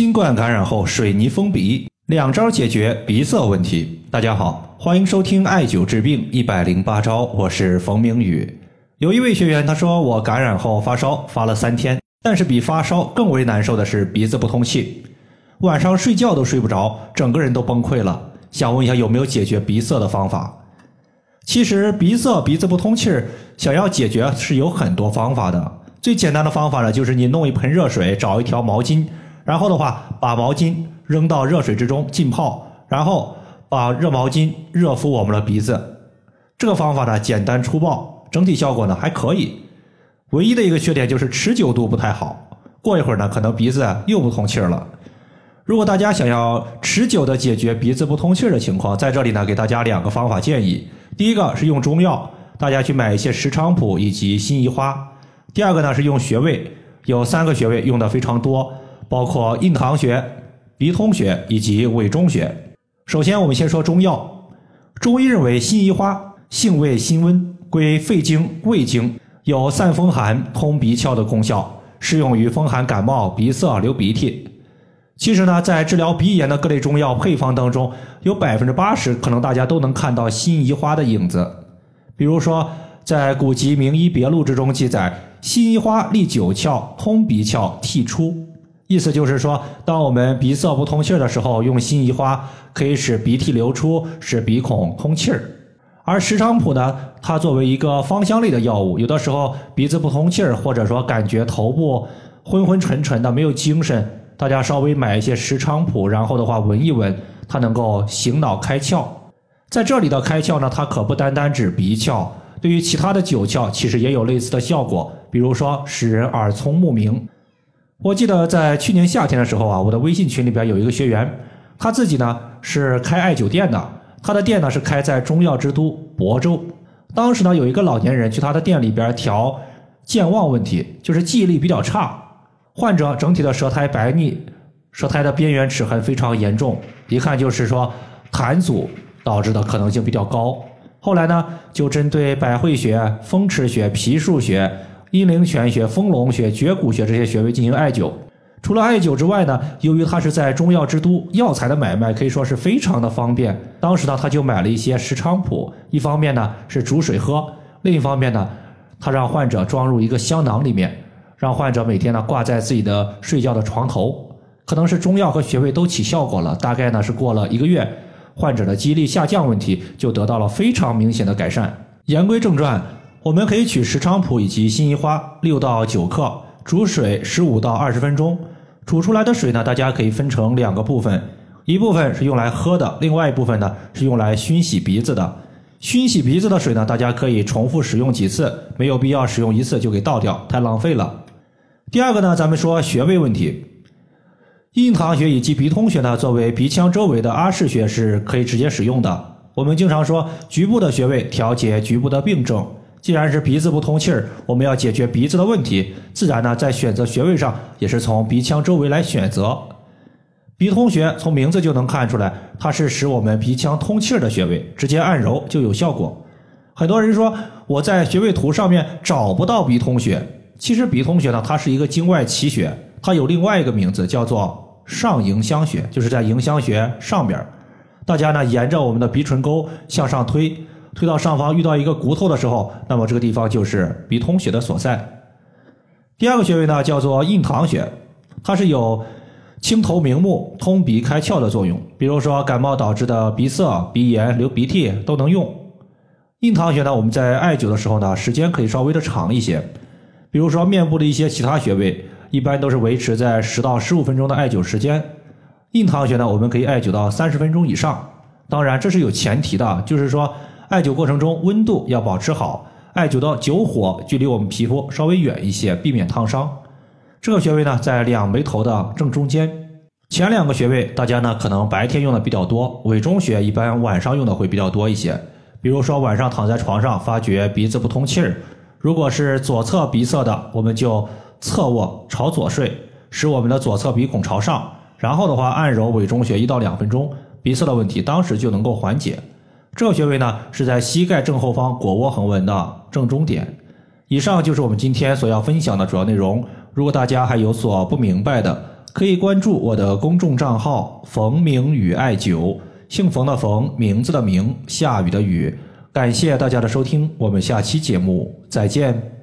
新冠感染后水泥封鼻，两招解决鼻塞问题。大家好，欢迎收听艾灸治病一百零八招，我是冯明宇。有一位学员他说，我感染后发烧发了三天，但是比发烧更为难受的是鼻子不通气，晚上睡觉都睡不着，整个人都崩溃了。想问一下有没有解决鼻塞的方法？其实鼻塞、鼻子不通气儿，想要解决是有很多方法的。最简单的方法呢，就是你弄一盆热水，找一条毛巾。然后的话，把毛巾扔到热水之中浸泡，然后把热毛巾热敷我们的鼻子。这个方法呢，简单粗暴，整体效果呢还可以。唯一的一个缺点就是持久度不太好，过一会儿呢，可能鼻子又不通气了。如果大家想要持久的解决鼻子不通气的情况，在这里呢，给大家两个方法建议。第一个是用中药，大家去买一些石菖蒲以及辛夷花；第二个呢是用穴位，有三个穴位用的非常多。包括印堂穴、鼻通穴以及委中穴。首先，我们先说中药。中医认为，辛夷花性味辛温，归肺经、胃经，有散风寒、通鼻窍的功效，适用于风寒感冒、鼻塞、流鼻涕。其实呢，在治疗鼻炎的各类中药配方当中，有百分之八十可能大家都能看到辛夷花的影子。比如说，在古籍《名医别录》之中记载，辛夷花利九窍，通鼻窍，涕出。意思就是说，当我们鼻塞不通气儿的时候，用辛夷花可以使鼻涕流出，使鼻孔通气儿。而石菖蒲呢，它作为一个芳香类的药物，有的时候鼻子不通气儿，或者说感觉头部昏昏沉沉的，没有精神，大家稍微买一些石菖蒲，然后的话闻一闻，它能够醒脑开窍。在这里的开窍呢，它可不单单指鼻窍，对于其他的九窍，其实也有类似的效果，比如说使人耳聪目明。我记得在去年夏天的时候啊，我的微信群里边有一个学员，他自己呢是开艾灸店的，他的店呢是开在中药之都亳州。当时呢有一个老年人去他的店里边调健忘问题，就是记忆力比较差，患者整体的舌苔白腻，舌苔的边缘齿痕非常严重，一看就是说痰阻导致的可能性比较高。后来呢就针对百会穴、风池穴、脾腧穴。阴陵泉穴、丰隆穴、绝骨穴这些穴位进行艾灸。除了艾灸之外呢，由于他是在中药之都，药材的买卖可以说是非常的方便。当时呢，他就买了一些石菖蒲，一方面呢是煮水喝，另一方面呢，他让患者装入一个香囊里面，让患者每天呢挂在自己的睡觉的床头。可能是中药和穴位都起效果了，大概呢是过了一个月，患者的记忆力下降问题就得到了非常明显的改善。言归正传。我们可以取石菖蒲以及辛夷花六到九克，煮水十五到二十分钟。煮出来的水呢，大家可以分成两个部分，一部分是用来喝的，另外一部分呢是用来熏洗鼻子的。熏洗鼻子的水呢，大家可以重复使用几次，没有必要使用一次就给倒掉，太浪费了。第二个呢，咱们说穴位问题，印堂穴以及鼻通穴呢，作为鼻腔周围的阿是穴是可以直接使用的。我们经常说局部的穴位调节局部的病症。既然是鼻子不通气儿，我们要解决鼻子的问题，自然呢，在选择穴位上也是从鼻腔周围来选择。鼻通穴从名字就能看出来，它是使我们鼻腔通气儿的穴位，直接按揉就有效果。很多人说我在穴位图上面找不到鼻通穴，其实鼻通穴呢，它是一个经外奇穴，它有另外一个名字叫做上迎香穴，就是在迎香穴上边。大家呢，沿着我们的鼻唇沟向上推。推到上方遇到一个骨头的时候，那么这个地方就是鼻通穴的所在。第二个穴位呢叫做印堂穴，它是有清头明目、通鼻开窍的作用。比如说感冒导致的鼻塞、鼻炎、流鼻涕都能用。印堂穴呢，我们在艾灸的时候呢，时间可以稍微的长一些。比如说面部的一些其他穴位，一般都是维持在十到十五分钟的艾灸时间。印堂穴呢，我们可以艾灸到三十分钟以上。当然这是有前提的，就是说。艾灸过程中温度要保持好，艾灸到灸火距离我们皮肤稍微远一些，避免烫伤。这个穴位呢在两眉头的正中间。前两个穴位大家呢可能白天用的比较多，委中穴一般晚上用的会比较多一些。比如说晚上躺在床上发觉鼻子不通气儿，如果是左侧鼻塞的，我们就侧卧朝左睡，使我们的左侧鼻孔朝上，然后的话按揉委中穴一到两分钟，鼻塞的问题当时就能够缓解。这个穴位呢是在膝盖正后方腘窝横纹的正中点。以上就是我们今天所要分享的主要内容。如果大家还有所不明白的可以关注我的公众账号冯明宇艾灸姓冯的冯名字的名下雨的雨。感谢大家的收听我们下期节目再见。